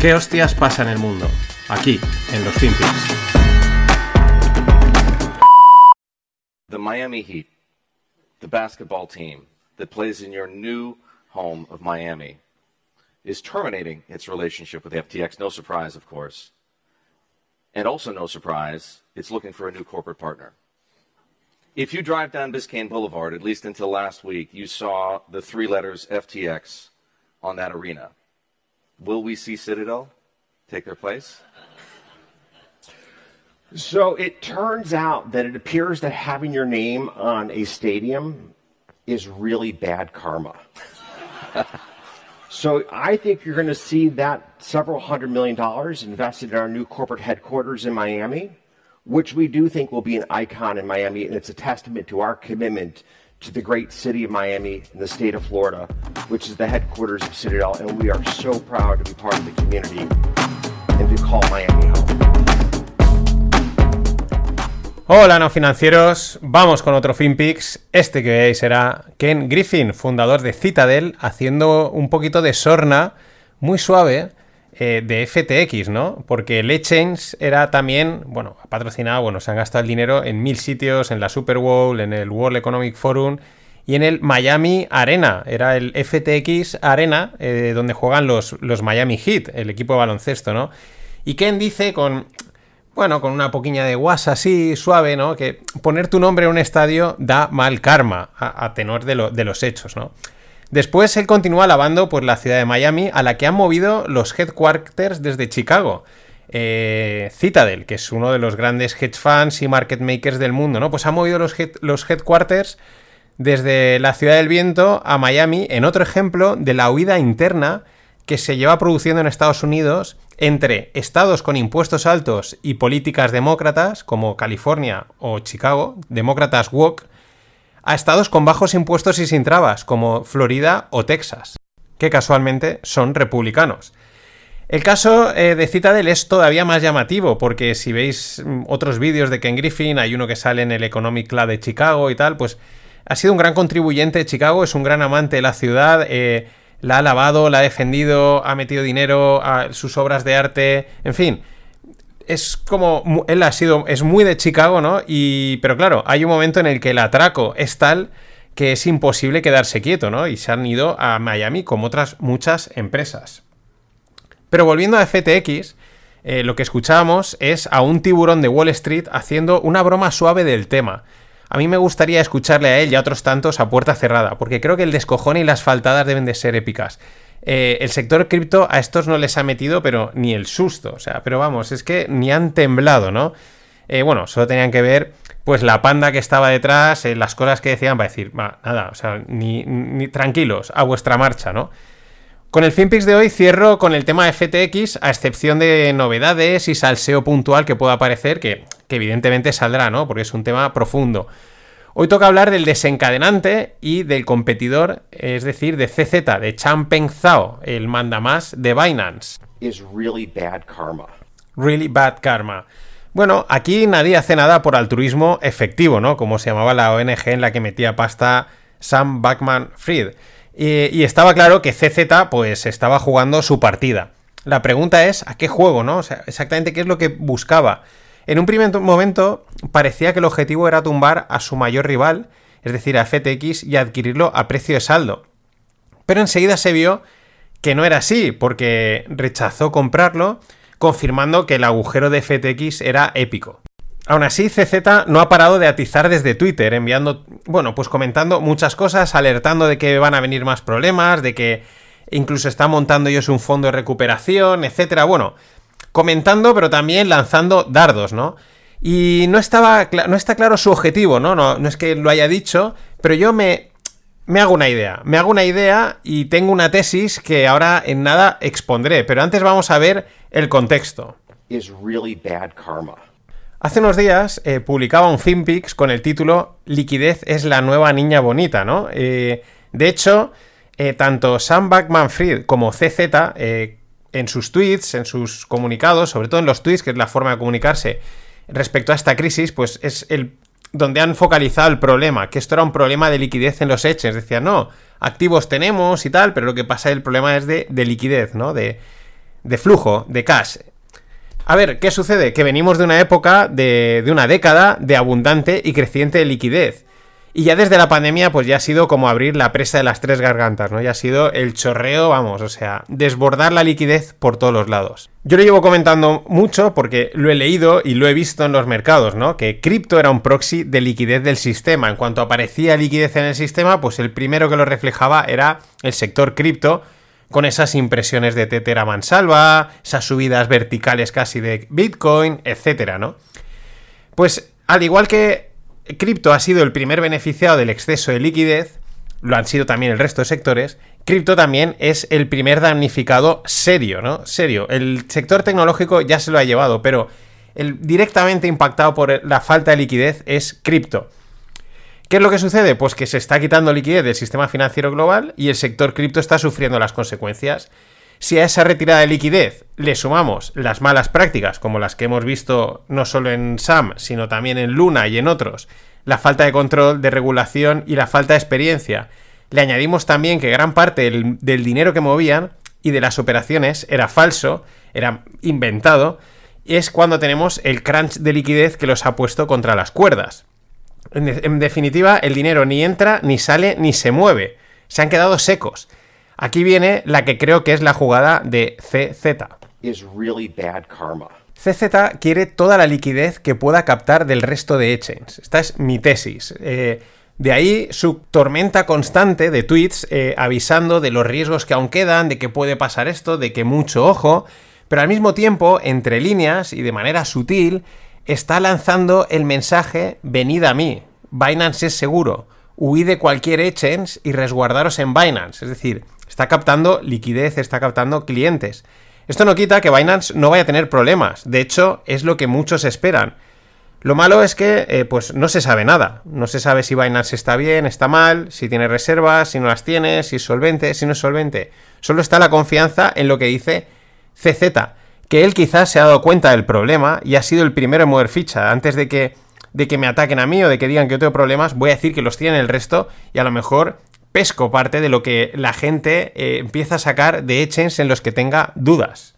¿Qué hostias pasa en el mundo? Aquí, en los FinPix. The Miami Heat, the basketball team that plays in your new home of Miami, is terminating its relationship with FTX. No surprise, of course. And also, no surprise, it's looking for a new corporate partner. If you drive down Biscayne Boulevard, at least until last week, you saw the three letters FTX on that arena. Will we see Citadel take their place? So it turns out that it appears that having your name on a stadium is really bad karma. so I think you're going to see that several hundred million dollars invested in our new corporate headquarters in Miami, which we do think will be an icon in Miami, and it's a testament to our commitment to the great city of Miami in the state of Florida, which is the headquarters of Citadel, and we are so proud to be part of the community and to call Miami home. Hola, no financieros. Vamos con otro FinPix. Este que veis será Ken Griffin, fundador de Citadel, haciendo un poquito de sorna muy suave eh, de FTX, ¿no? Porque Legends era también, bueno, ha patrocinado, bueno, se han gastado el dinero en mil sitios, en la Super Bowl, en el World Economic Forum y en el Miami Arena. Era el FTX Arena, eh, donde juegan los, los Miami Heat, el equipo de baloncesto, ¿no? Y Ken dice con bueno, con una poquilla de guasa así, suave, ¿no? Que poner tu nombre en un estadio da mal karma, a, tenor de, los hechos, ¿no? Después él continúa alabando pues, la ciudad de Miami, a la que han movido los headquarters desde Chicago. Eh, Citadel, que es uno de los grandes hedge funds y market makers del mundo, ¿no? Pues ha movido los, headquarters desde la ciudad del viento a Miami, en otro ejemplo de la huida interna que se lleva produciendo en Estados Unidos entre estados con impuestos altos y políticas demócratas, como California o Chicago, demócratas woke, a estados con bajos impuestos y sin trabas, como Florida o Texas, que casualmente son republicanos. El caso eh, de Citadel es todavía más llamativo, porque si veis mm, otros vídeos de Ken Griffin, hay uno que sale en el Economic Club de Chicago y tal, pues ha sido un gran contribuyente de Chicago, es un gran amante de la ciudad, eh, la ha lavado, la ha defendido, ha metido dinero a sus obras de arte, en fin. Es como. Él ha sido. Es muy de Chicago, ¿no? Y. Pero claro, hay un momento en el que el atraco es tal que es imposible quedarse quieto, ¿no? Y se han ido a Miami como otras muchas empresas. Pero volviendo a FTX, eh, lo que escuchábamos es a un tiburón de Wall Street haciendo una broma suave del tema. A mí me gustaría escucharle a él y a otros tantos a puerta cerrada, porque creo que el descojón y las faltadas deben de ser épicas. Eh, el sector cripto a estos no les ha metido, pero ni el susto. O sea, pero vamos, es que ni han temblado, ¿no? Eh, bueno, solo tenían que ver, pues, la panda que estaba detrás, eh, las cosas que decían para decir, nada, o sea, ni, tranquilos, a vuestra marcha, ¿no? Con el FinPix de hoy cierro con el tema FTX, a excepción de novedades y salseo puntual que pueda aparecer, que, evidentemente saldrá, ¿no? Porque es un tema profundo. Hoy toca hablar del desencadenante y del competidor, es decir, de CZ, de Changpeng Zhao, el mandamás de Binance. Is really bad karma. Really bad karma. Bueno, aquí nadie hace nada por altruismo efectivo, ¿no? Como se llamaba la ONG en la que metía pasta Sam Backman Fried. Y, estaba claro que CZ pues estaba jugando su partida. La pregunta es, ¿a qué juego, no? O sea, exactamente qué es lo que buscaba. En un primer momento parecía que el objetivo era tumbar a su mayor rival, es decir, a FTX, y adquirirlo a precio de saldo. Pero enseguida se vio que no era así, porque rechazó comprarlo, confirmando que el agujero de FTX era épico. Aún así, CZ no ha parado de atizar desde Twitter, enviando, bueno, pues comentando muchas cosas, alertando de que van a venir más problemas, de que incluso está montando ellos un fondo de recuperación, etcétera. Bueno, comentando, pero también lanzando dardos, ¿no? Y no estaba no está claro su objetivo, ¿no? ¿no? No es que lo haya dicho, pero yo me me hago una idea. Me hago una idea y tengo una tesis que ahora en nada expondré, pero antes vamos a ver el contexto. really bad karma. Hace unos días eh, publicaba un FinPix con el título Liquidez es la nueva niña bonita, ¿no? Eh, de hecho, eh, tanto Sam Backman Fried como CZ en sus tweets, en sus comunicados, sobre todo en los tweets, que es la forma de comunicarse respecto a esta crisis, pues es el donde han focalizado el problema, que esto era un problema de liquidez en los hechos. Decían, no, activos tenemos y tal, pero lo que pasa, el problema es de, de liquidez, ¿no? De, de flujo, de cash. A ver, ¿qué sucede? Que venimos de una época, de, de una década de abundante y creciente liquidez. Y ya desde la pandemia, pues ya ha sido como abrir la presa de las tres gargantas, ¿no? Ya ha sido el chorreo, vamos, o sea, desbordar la liquidez por todos los lados. Yo lo llevo comentando mucho porque lo he leído y lo he visto en los mercados, ¿no? Que cripto era un proxy de liquidez del sistema. En cuanto aparecía liquidez en el sistema, pues el primero que lo reflejaba era el sector cripto, con esas impresiones de tetera mansalva, esas subidas verticales casi de Bitcoin, etcétera, ¿no? Pues al igual que cripto ha sido el primer beneficiado del exceso de liquidez, lo han sido también el resto de sectores, cripto también es el primer damnificado serio, ¿no? Serio. El sector tecnológico ya se lo ha llevado, pero el directamente impactado por la falta de liquidez es cripto. ¿Qué es lo que sucede? Pues que se está quitando liquidez del sistema financiero global y el sector cripto está sufriendo las consecuencias. Si a esa retirada de liquidez le sumamos las malas prácticas, como las que hemos visto no solo en SAM, sino también en Luna y en otros, la falta de control, de regulación y la falta de experiencia, le añadimos también que gran parte del, dinero que movían y de las operaciones era falso, era inventado, es cuando tenemos el crunch de liquidez que los ha puesto contra las cuerdas. en definitiva, el dinero ni entra, ni sale, ni se mueve. Se han quedado secos. Aquí viene la que creo que es la jugada de CZ. CZ quiere toda la liquidez que pueda captar del resto de exchanges. Esta es mi tesis. Eh, de ahí su tormenta constante de tweets eh, avisando de los riesgos que aún quedan, de que puede pasar esto, de que mucho ojo, pero al mismo tiempo, entre líneas y de manera sutil, está lanzando el mensaje venid a mí, Binance es seguro, huid de cualquier exchange y resguardaros en Binance. Es decir, está captando liquidez, está captando clientes. Esto no quita que Binance no vaya a tener problemas. De hecho, es lo que muchos esperan. Lo malo es que eh, pues no se sabe nada. No se sabe si Binance está bien, está mal, si tiene reservas, si no las tiene, si es solvente, si no es solvente. Solo está la confianza en lo que dice CZ, que él quizás se ha dado cuenta del problema y ha sido el primero en mover ficha. Antes de que, de que me ataquen a mí o de que digan que yo tengo problemas, voy a decir que los tiene el resto y a lo mejor pesco parte de lo que la gente eh, empieza a sacar de exchanges en los que tenga dudas.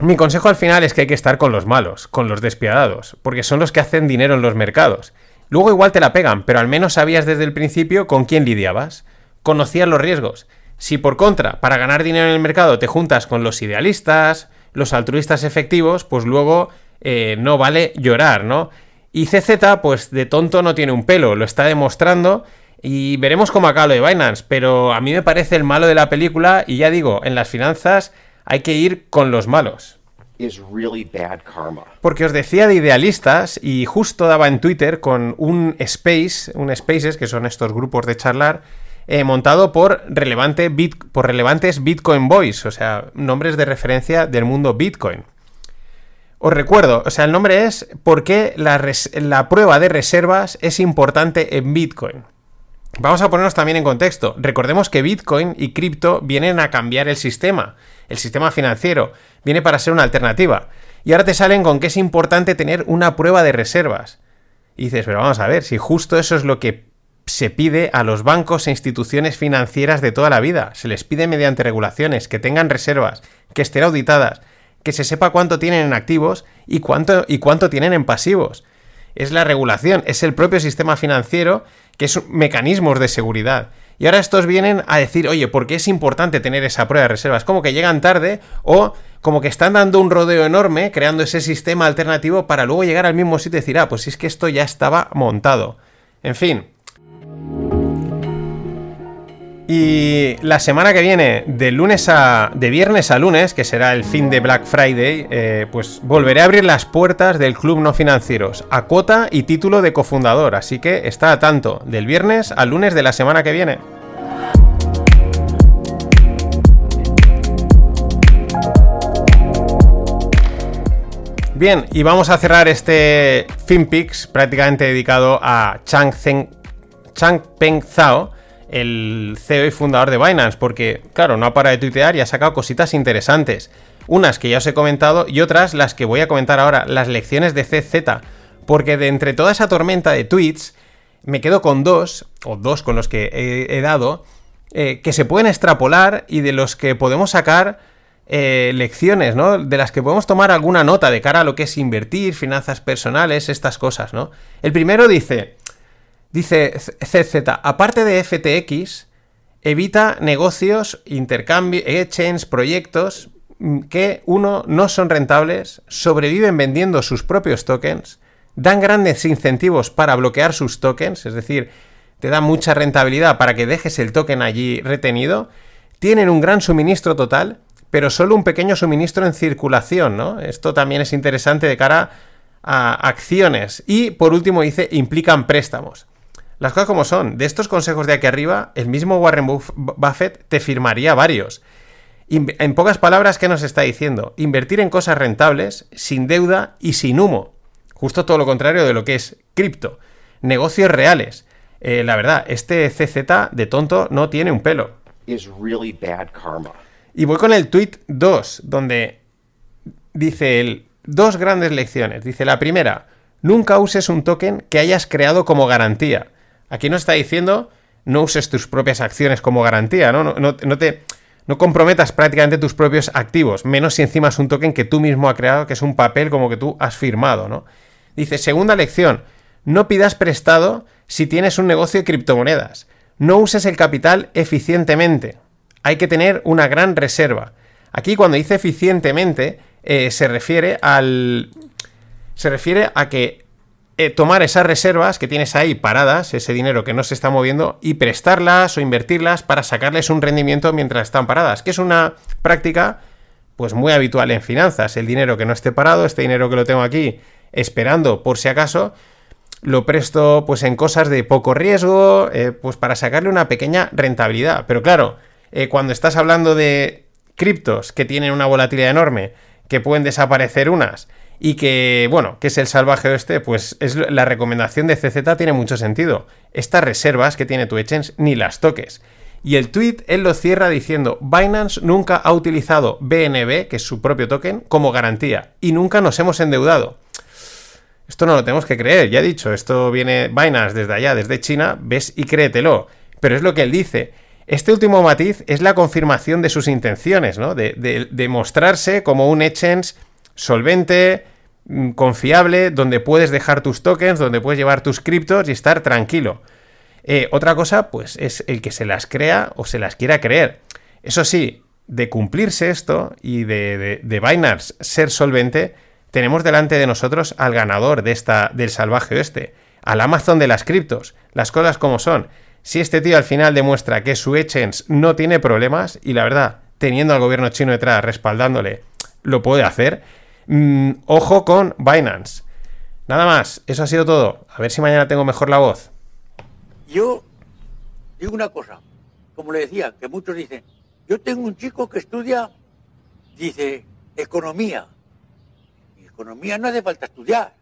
Mi consejo al final es que hay que estar con los malos, con los despiadados, porque son los que hacen dinero en los mercados. Luego igual te la pegan, pero al menos sabías desde el principio con quién lidiabas. Conocías los riesgos. Si por contra, para ganar dinero en el mercado te juntas con los idealistas, los altruistas efectivos, pues luego eh, no vale llorar, ¿no? Y CZ, pues de tonto no tiene un pelo, lo está demostrando. Y veremos cómo acaba lo de Binance, pero a mí me parece el malo de la película y ya digo, en las finanzas hay que ir con los malos. Porque os decía de idealistas y justo daba en Twitter con un space, un spaces, que son estos grupos de charlar, eh, montado por, relevante por relevantes Bitcoin Boys, o sea, nombres de referencia del mundo Bitcoin. Os recuerdo, o sea, el nombre es ¿Por qué la, prueba de reservas es importante en Bitcoin? Vamos a ponernos también en contexto. Recordemos que Bitcoin y cripto vienen a cambiar el sistema, el sistema financiero, viene para ser una alternativa. Y ahora te salen con que es importante tener una prueba de reservas. Y dices, pero vamos a ver, si justo eso es lo que se pide a los bancos e instituciones financieras de toda la vida. Se les pide mediante regulaciones que tengan reservas, que estén auditadas, que se sepa cuánto tienen en activos y cuánto, y cuánto tienen en pasivos. Es la regulación, es el propio sistema financiero que es mecanismos de seguridad. Y ahora estos vienen a decir, oye, ¿por qué es importante tener esa prueba de reservas? Como que llegan tarde o como que están dando un rodeo enorme creando ese sistema alternativo para luego llegar al mismo sitio y decir, ah, pues es que esto ya estaba montado. En fin, y la semana que viene, de lunes a. de viernes a lunes, que será el fin de Black Friday, eh, pues volveré a abrir las puertas del Club No Financieros, a cuota y título de cofundador. Así que está a tanto, del viernes al lunes de la semana que viene. Bien, y vamos a cerrar este FinPix prácticamente dedicado a Chang, Chang Peng Zhao el CEO y fundador de Binance, porque, claro, no ha parado de tuitear y ha sacado cositas interesantes. Unas que ya os he comentado y otras las que voy a comentar ahora, las lecciones de CZ, porque de entre toda esa tormenta de tweets, me quedo con dos, o dos con los que he, dado, eh, que se pueden extrapolar y de los que podemos sacar eh, lecciones, ¿no? De las que podemos tomar alguna nota de cara a lo que es invertir, finanzas personales, estas cosas, ¿no? El primero dice, dice CZ, aparte de FTX, evita negocios, intercambio, exchange, proyectos mm, que, uno, no son rentables, sobreviven vendiendo sus propios tokens, dan grandes incentivos para bloquear sus tokens, es decir, te da mucha rentabilidad para que dejes el token allí retenido, tienen un gran suministro total, pero solo un pequeño suministro en circulación, ¿no? Esto también es interesante de cara a acciones. Y por último dice, implican préstamos. Las cosas como son, de estos consejos de aquí arriba, el mismo Warren Buffett te firmaría varios. En pocas palabras, ¿qué nos está diciendo? Invertir en cosas rentables, sin deuda y sin humo. Justo todo lo contrario de lo que es cripto. Negocios reales. Eh, la verdad, este CZ de tonto no tiene un pelo. Y voy con el tweet 2, donde dice él, dos grandes lecciones. Dice la primera, nunca uses un token que hayas creado como garantía. Aquí no está diciendo no uses tus propias acciones como garantía, ¿no? No, te, no comprometas prácticamente tus propios activos, menos si encima es un token que tú mismo has creado, que es un papel como que tú has firmado, ¿no? Dice, segunda lección, no pidas prestado si tienes un negocio de criptomonedas. No uses el capital eficientemente. Hay que tener una gran reserva. Aquí cuando dice eficientemente eh, se refiere al... Se refiere a que eh, tomar esas reservas que tienes ahí paradas, ese dinero que no se está moviendo, y prestarlas o invertirlas para sacarles un rendimiento mientras están paradas, que es una práctica pues muy habitual en finanzas. El dinero que no esté parado, este dinero que lo tengo aquí esperando por si acaso, lo presto pues en cosas de poco riesgo, eh, pues para sacarle una pequeña rentabilidad. Pero claro, eh, cuando estás hablando de criptos que tienen una volatilidad enorme, que pueden desaparecer unas, y que, bueno, que es el salvaje este, pues es la recomendación de CZ tiene mucho sentido. Estas reservas que tiene tu exchange ni las toques. Y el tweet él lo cierra diciendo, Binance nunca ha utilizado BNB, que es su propio token, como garantía, y nunca nos hemos endeudado. Esto no lo tenemos que creer, ya he dicho, esto viene Binance desde allá, desde China, ves y créetelo. Pero es lo que él dice. Este último matiz es la confirmación de sus intenciones, ¿no? De, mostrarse como un exchange solvente, mm, confiable, donde puedes dejar tus tokens, donde puedes llevar tus criptos y estar tranquilo. Eh, otra cosa, pues, es el que se las crea o se las quiera creer. Eso sí, de cumplirse esto y de, de Binance ser solvente, tenemos delante de nosotros al ganador de esta, del salvaje oeste, al Amazon de las criptos, las cosas como son. Si este tío al final demuestra que su exchange no tiene problemas, y la verdad, teniendo al gobierno chino detrás respaldándole, lo puede hacer, mm, ojo con Binance. Nada más, eso ha sido todo. A ver si mañana tengo mejor la voz. Yo digo una cosa, como le decía, que muchos dicen, yo tengo un chico que estudia, dice, economía economía no hace falta estudiar.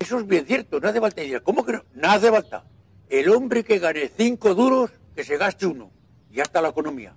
Eso es bien cierto, no hace falta estudiar. ¿Cómo que no? No hace falta. El hombre que gane cinco duros, que se gaste uno. Y ya está la economía.